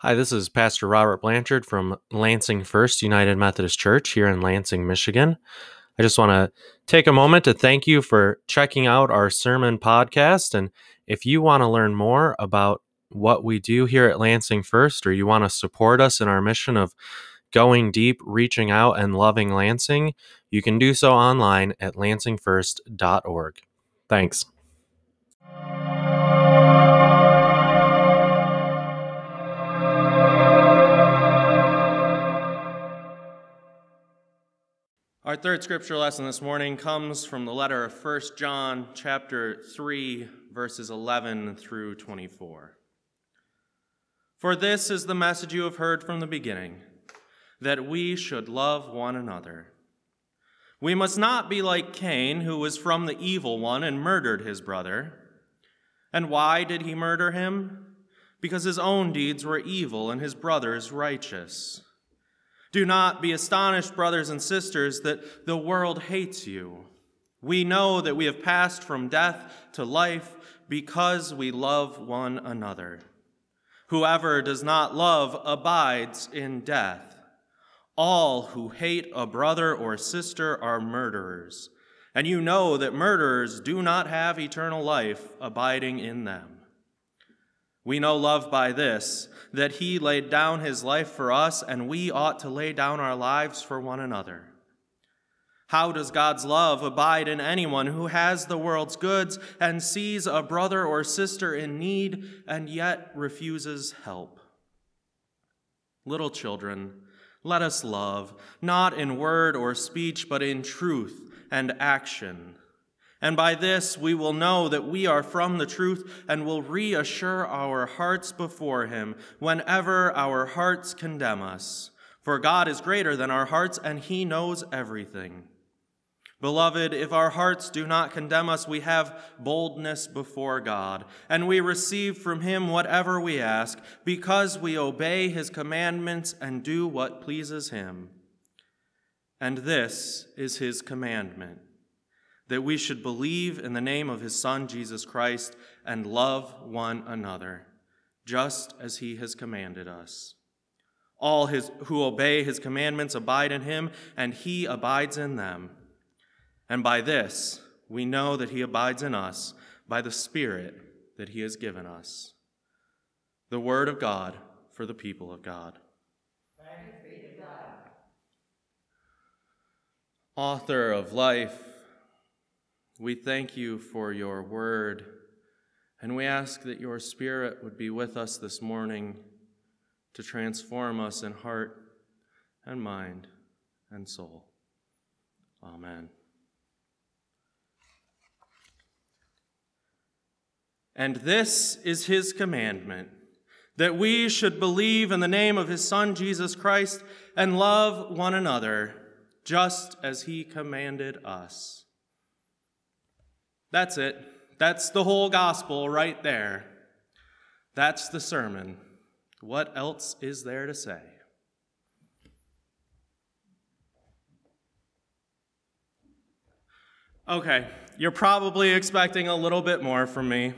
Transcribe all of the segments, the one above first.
Hi, this is Pastor Robert Blanchard from Lansing First United Methodist Church here in Lansing, Michigan. I just want to take a moment to thank you for checking out our sermon podcast. And if you want to learn more about what we do here at Lansing First, or you want to support us in our mission of going deep, reaching out, and loving Lansing, you can do so online at lansingfirst.org. Thanks. Our third scripture lesson this morning comes from the letter of 1 John chapter 3 verses 11 through 24. For this is the message you have heard from the beginning, that we should love one another. We must not be like Cain, who was from the evil one and murdered his brother. And why did he murder him? Because his own deeds were evil and his brother's righteous. Do not be astonished, brothers and sisters, that the world hates you. We know that we have passed from death to life because we love one another. Whoever does not love abides in death. All who hate a brother or sister are murderers, and you know that murderers do not have eternal life abiding in them. We know love by this, that he laid down his life for us, and we ought to lay down our lives for one another. How does God's love abide in anyone who has the world's goods and sees a brother or sister in need and yet refuses help? Little children, let us love, not in word or speech, but in truth and action. And by this we will know that we are from the truth and will reassure our hearts before Him whenever our hearts condemn us. For God is greater than our hearts and He knows everything. Beloved, if our hearts do not condemn us, we have boldness before God, and we receive from Him whatever we ask, because we obey His commandments and do what pleases Him. And this is His commandment that we should believe in the name of his Son, Jesus Christ, and love one another, just as he has commanded us. All his, who obey his commandments abide in him, and he abides in them. And by this we know that he abides in us, by the Spirit that he has given us. The word of God for the people of God. Author of life, we thank you for your word, and we ask that your spirit would be with us this morning to transform us in heart and mind and soul. Amen. And this is his commandment that we should believe in the name of his Son, Jesus Christ, and love one another, just as he commanded us. That's it. That's the whole gospel right there. That's the sermon. What else is there to say? Okay, you're probably expecting a little bit more from me.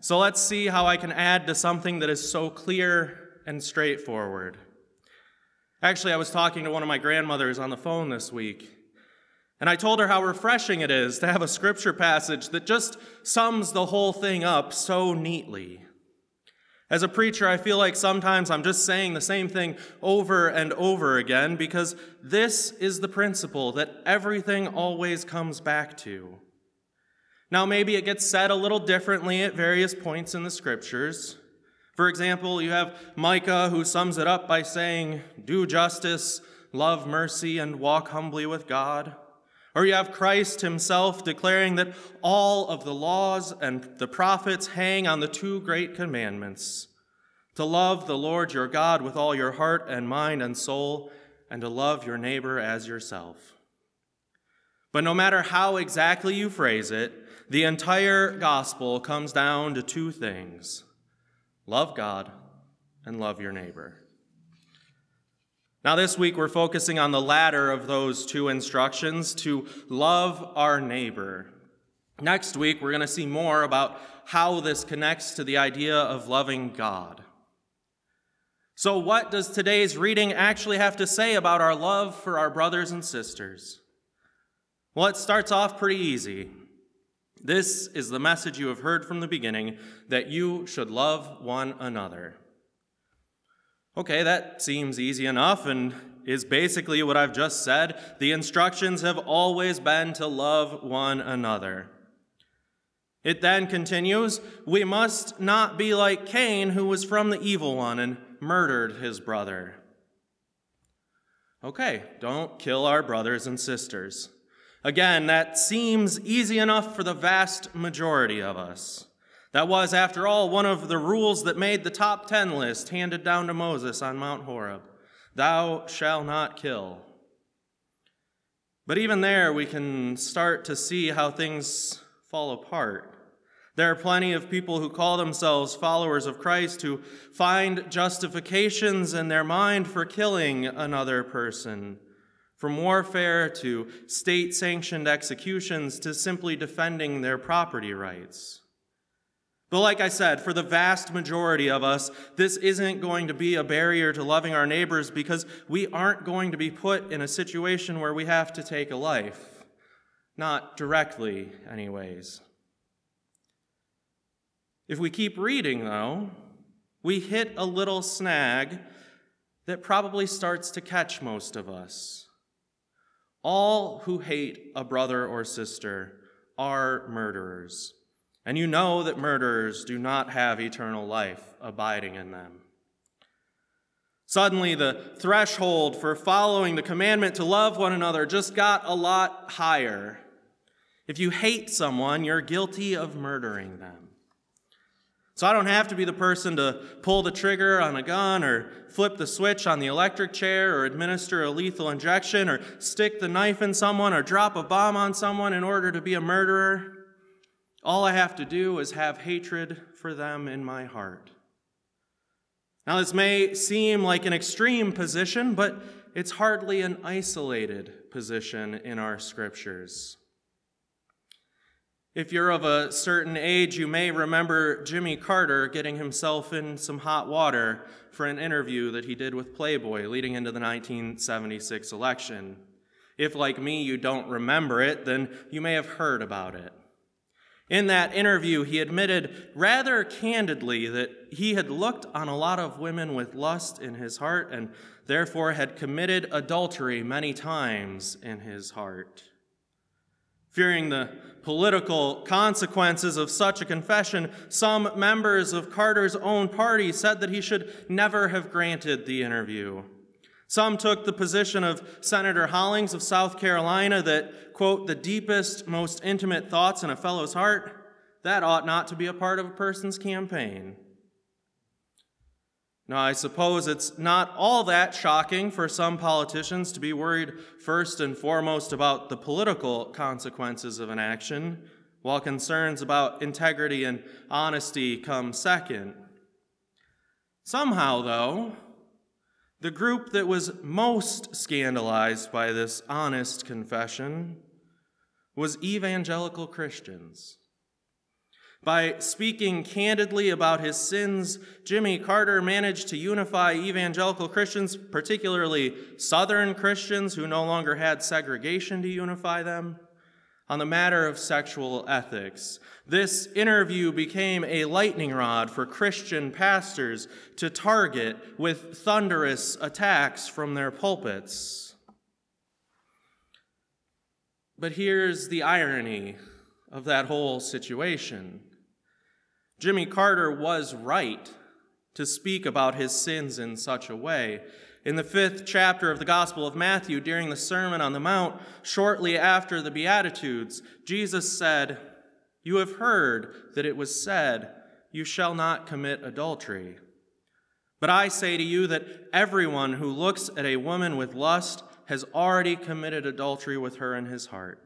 So let's see how I can add to something that is so clear and straightforward. Actually, I was talking to one of my grandmothers on the phone this week, and I told her how refreshing it is to have a scripture passage that just sums the whole thing up so neatly. As a preacher, I feel like sometimes I'm just saying the same thing over and over again because this is the principle that everything always comes back to. Now, maybe it gets said a little differently at various points in the scriptures. For example, you have Micah who sums it up by saying, Do justice, love mercy, and walk humbly with God. Or you have Christ himself declaring that all of the laws and the prophets hang on the two great commandments to love the Lord your God with all your heart and mind and soul, and to love your neighbor as yourself. But no matter how exactly you phrase it, the entire gospel comes down to two things love God and love your neighbor. Now, this week we're focusing on the latter of those two instructions to love our neighbor. Next week, we're going to see more about how this connects to the idea of loving God. So, what does today's reading actually have to say about our love for our brothers and sisters? Well, it starts off pretty easy. This is the message you have heard from the beginning that you should love one another. Okay, that seems easy enough and is basically what I've just said. The instructions have always been to love one another. It then continues We must not be like Cain, who was from the evil one and murdered his brother. Okay, don't kill our brothers and sisters. Again, that seems easy enough for the vast majority of us. That was, after all, one of the rules that made the top ten list handed down to Moses on Mount Horeb Thou shalt not kill. But even there, we can start to see how things fall apart. There are plenty of people who call themselves followers of Christ who find justifications in their mind for killing another person. From warfare to state sanctioned executions to simply defending their property rights. But like I said, for the vast majority of us, this isn't going to be a barrier to loving our neighbors because we aren't going to be put in a situation where we have to take a life. Not directly, anyways. If we keep reading, though, we hit a little snag that probably starts to catch most of us. All who hate a brother or sister are murderers, and you know that murderers do not have eternal life abiding in them. Suddenly, the threshold for following the commandment to love one another just got a lot higher. If you hate someone, you're guilty of murdering them. So I don't have to be the person to pull the trigger on a gun or flip the switch on the electric chair or administer a lethal injection or stick the knife in someone or drop a bomb on someone in order to be a murderer. All I have to do is have hatred for them in my heart. Now, this may seem like an extreme position, but it's hardly an isolated position in our scriptures. If you're of a certain age, you may remember Jimmy Carter getting himself in some hot water for an interview that he did with Playboy leading into the 1976 election. If, like me, you don't remember it, then you may have heard about it. In that interview, he admitted rather candidly that he had looked on a lot of women with lust in his heart and therefore had committed adultery many times in his heart. Fearing the political consequences of such a confession, some members of Carter's own party said that he should never have granted the interview. Some took the position of Senator Hollings of South Carolina that, quote, the deepest, most intimate thoughts in a fellow's heart, that ought not to be a part of a person's campaign. Now, I suppose it's not all that shocking for some politicians to be worried first and foremost about the political consequences of an action, while concerns about integrity and honesty come second. Somehow, though, the group that was most scandalized by this honest confession was evangelical Christians. By speaking candidly about his sins, Jimmy Carter managed to unify evangelical Christians, particularly Southern Christians who no longer had segregation to unify them, on the matter of sexual ethics. This interview became a lightning rod for Christian pastors to target with thunderous attacks from their pulpits. But here's the irony of that whole situation. Jimmy Carter was right to speak about his sins in such a way. In the fifth chapter of the Gospel of Matthew, during the Sermon on the Mount, shortly after the Beatitudes, Jesus said, You have heard that it was said, You shall not commit adultery. But I say to you that everyone who looks at a woman with lust has already committed adultery with her in his heart.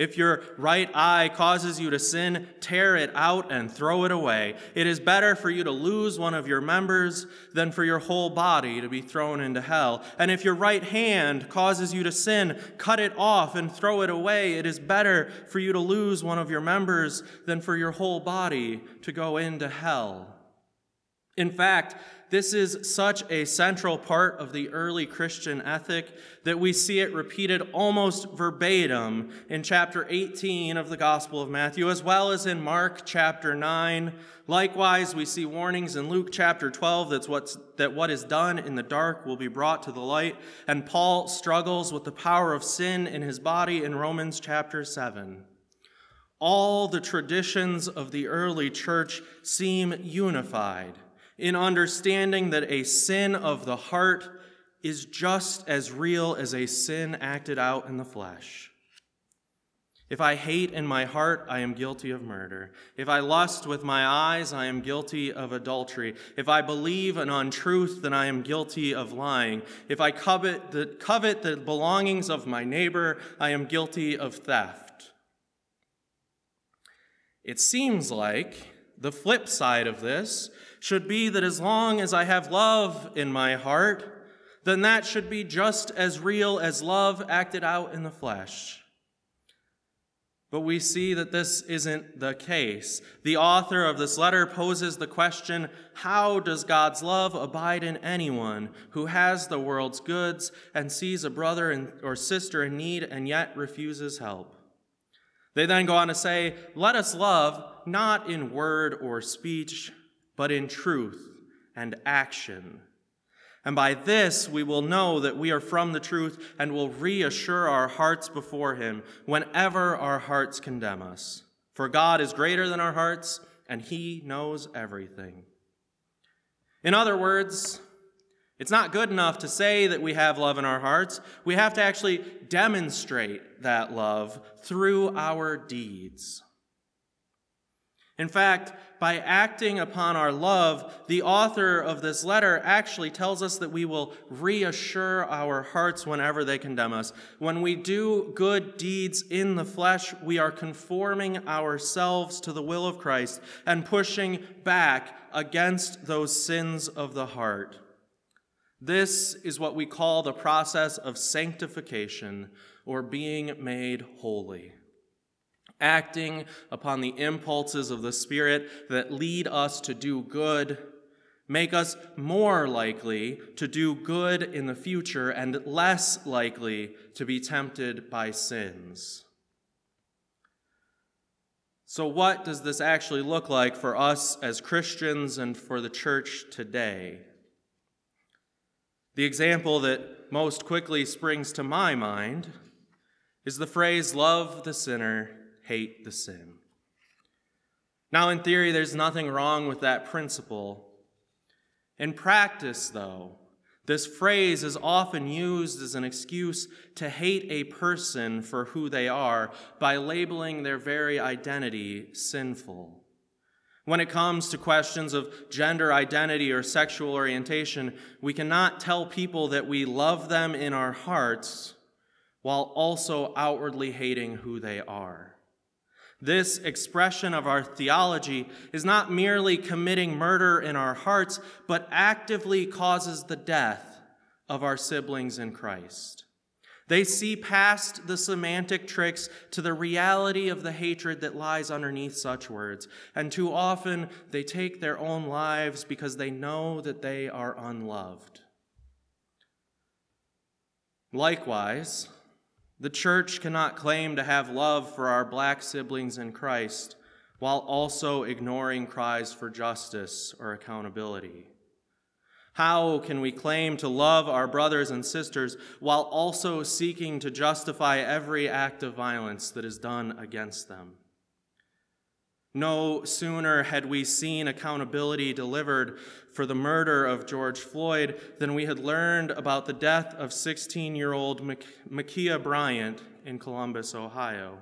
If your right eye causes you to sin, tear it out and throw it away. It is better for you to lose one of your members than for your whole body to be thrown into hell. And if your right hand causes you to sin, cut it off and throw it away. It is better for you to lose one of your members than for your whole body to go into hell. In fact, this is such a central part of the early Christian ethic that we see it repeated almost verbatim in chapter 18 of the Gospel of Matthew, as well as in Mark chapter 9. Likewise, we see warnings in Luke chapter 12 that's what's, that what is done in the dark will be brought to the light. And Paul struggles with the power of sin in his body in Romans chapter 7. All the traditions of the early church seem unified in understanding that a sin of the heart is just as real as a sin acted out in the flesh. If I hate in my heart, I am guilty of murder. If I lust with my eyes, I am guilty of adultery. If I believe an untruth, then I am guilty of lying. If I covet the, covet the belongings of my neighbor, I am guilty of theft. It seems like the flip side of this should be that as long as I have love in my heart, then that should be just as real as love acted out in the flesh. But we see that this isn't the case. The author of this letter poses the question how does God's love abide in anyone who has the world's goods and sees a brother or sister in need and yet refuses help? They then go on to say, Let us love not in word or speech, but in truth and action. And by this we will know that we are from the truth and will reassure our hearts before Him whenever our hearts condemn us. For God is greater than our hearts, and He knows everything. In other words, it's not good enough to say that we have love in our hearts. We have to actually demonstrate that love through our deeds. In fact, by acting upon our love, the author of this letter actually tells us that we will reassure our hearts whenever they condemn us. When we do good deeds in the flesh, we are conforming ourselves to the will of Christ and pushing back against those sins of the heart. This is what we call the process of sanctification or being made holy acting upon the impulses of the Spirit that lead us to do good, make us more likely to do good in the future and less likely to be tempted by sins. So, what does this actually look like for us as Christians and for the church today? The example that most quickly springs to my mind is the phrase, love the sinner hate the sin. Now, in theory, there's nothing wrong with that principle. In practice, though, this phrase is often used as an excuse to hate a person for who they are by labeling their very identity sinful. When it comes to questions of gender identity or sexual orientation, we cannot tell people that we love them in our hearts while also outwardly hating who they are. This expression of our theology is not merely committing murder in our hearts, but actively causes the death of our siblings in Christ. They see past the semantic tricks to the reality of the hatred that lies underneath such words, and too often they take their own lives because they know that they are unloved. Likewise, the church cannot claim to have love for our black siblings in Christ while also ignoring cries for justice or accountability. How can we claim to love our brothers and sisters while also seeking to justify every act of violence that is done against them? No sooner had we seen accountability delivered for the murder of George Floyd than we had learned about the death of 16 year old Ma'Khia Bryant in Columbus, Ohio.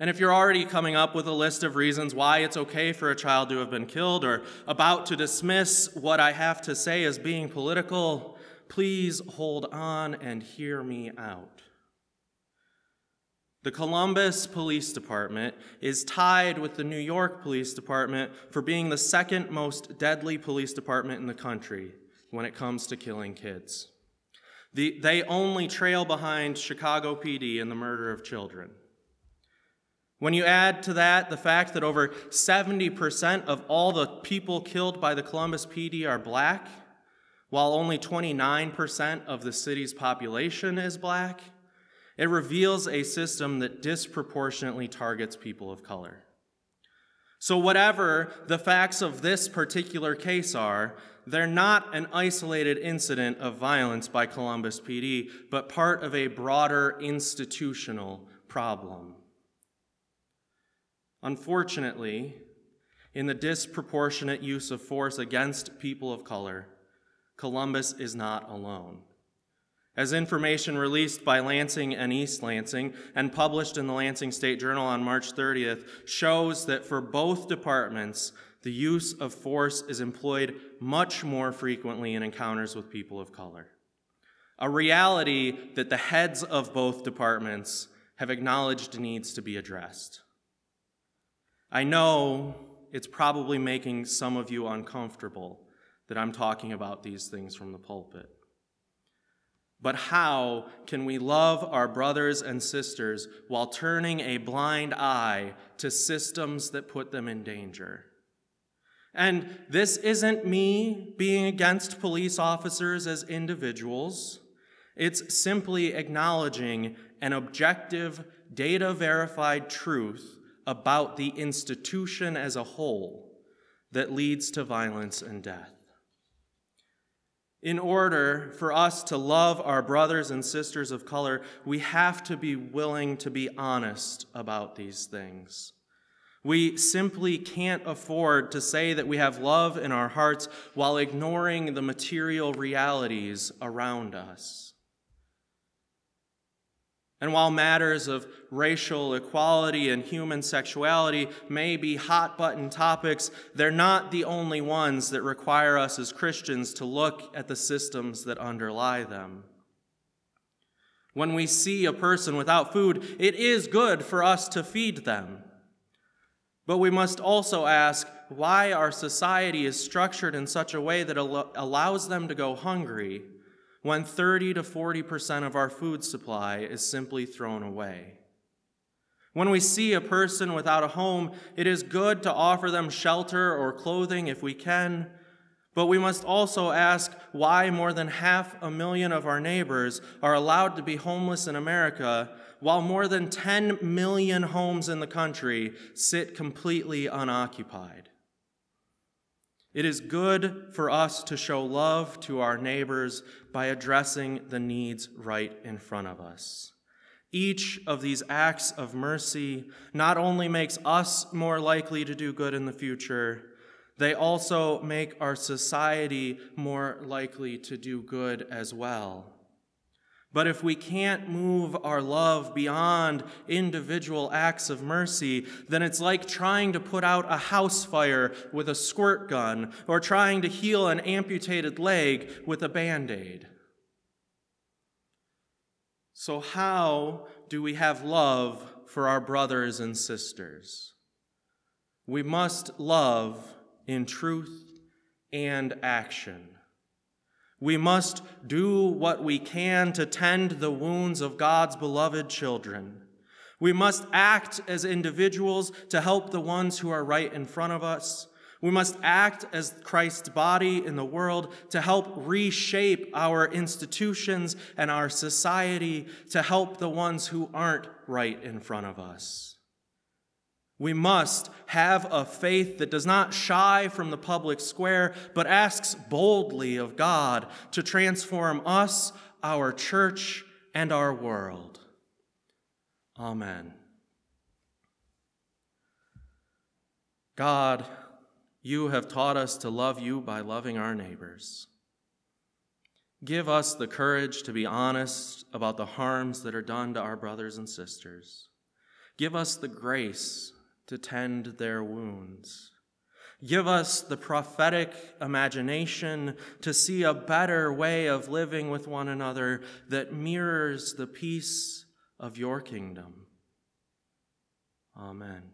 And if you're already coming up with a list of reasons why it's okay for a child to have been killed or about to dismiss what I have to say as being political, please hold on and hear me out. The Columbus Police Department is tied with the New York Police Department for being the second most deadly police department in the country when it comes to killing kids. The, they only trail behind Chicago PD in the murder of children. When you add to that the fact that over 70% of all the people killed by the Columbus PD are black, while only 29% of the city's population is black, it reveals a system that disproportionately targets people of color. So, whatever the facts of this particular case are, they're not an isolated incident of violence by Columbus PD, but part of a broader institutional problem. Unfortunately, in the disproportionate use of force against people of color, Columbus is not alone. As information released by Lansing and East Lansing and published in the Lansing State Journal on March 30th shows that for both departments, the use of force is employed much more frequently in encounters with people of color. A reality that the heads of both departments have acknowledged needs to be addressed. I know it's probably making some of you uncomfortable that I'm talking about these things from the pulpit. But how can we love our brothers and sisters while turning a blind eye to systems that put them in danger? And this isn't me being against police officers as individuals. It's simply acknowledging an objective, data verified truth about the institution as a whole that leads to violence and death. In order for us to love our brothers and sisters of color, we have to be willing to be honest about these things. We simply can't afford to say that we have love in our hearts while ignoring the material realities around us. And while matters of racial equality and human sexuality may be hot button topics, they're not the only ones that require us as Christians to look at the systems that underlie them. When we see a person without food, it is good for us to feed them. But we must also ask why our society is structured in such a way that allows them to go hungry when 30 to 40% of our food supply is simply thrown away. When we see a person without a home, it is good to offer them shelter or clothing if we can, but we must also ask why more than half a million of our neighbors are allowed to be homeless in America, while more than 10 million homes in the country sit completely unoccupied. It is good for us to show love to our neighbors by addressing the needs right in front of us. Each of these acts of mercy not only makes us more likely to do good in the future, they also make our society more likely to do good as well. But if we can't move our love beyond individual acts of mercy, then it's like trying to put out a house fire with a squirt gun or trying to heal an amputated leg with a band aid. So, how do we have love for our brothers and sisters? We must love in truth and action. We must do what we can to tend the wounds of God's beloved children. We must act as individuals to help the ones who are right in front of us. We must act as Christ's body in the world to help reshape our institutions and our society to help the ones who aren't right in front of us. We must have a faith that does not shy from the public square, but asks boldly of God to transform us, our church, and our world. Amen. God, you have taught us to love you by loving our neighbors. Give us the courage to be honest about the harms that are done to our brothers and sisters. Give us the grace to tend their wounds. Give us the prophetic imagination to see a better way of living with one another that mirrors the peace of your kingdom. Amen.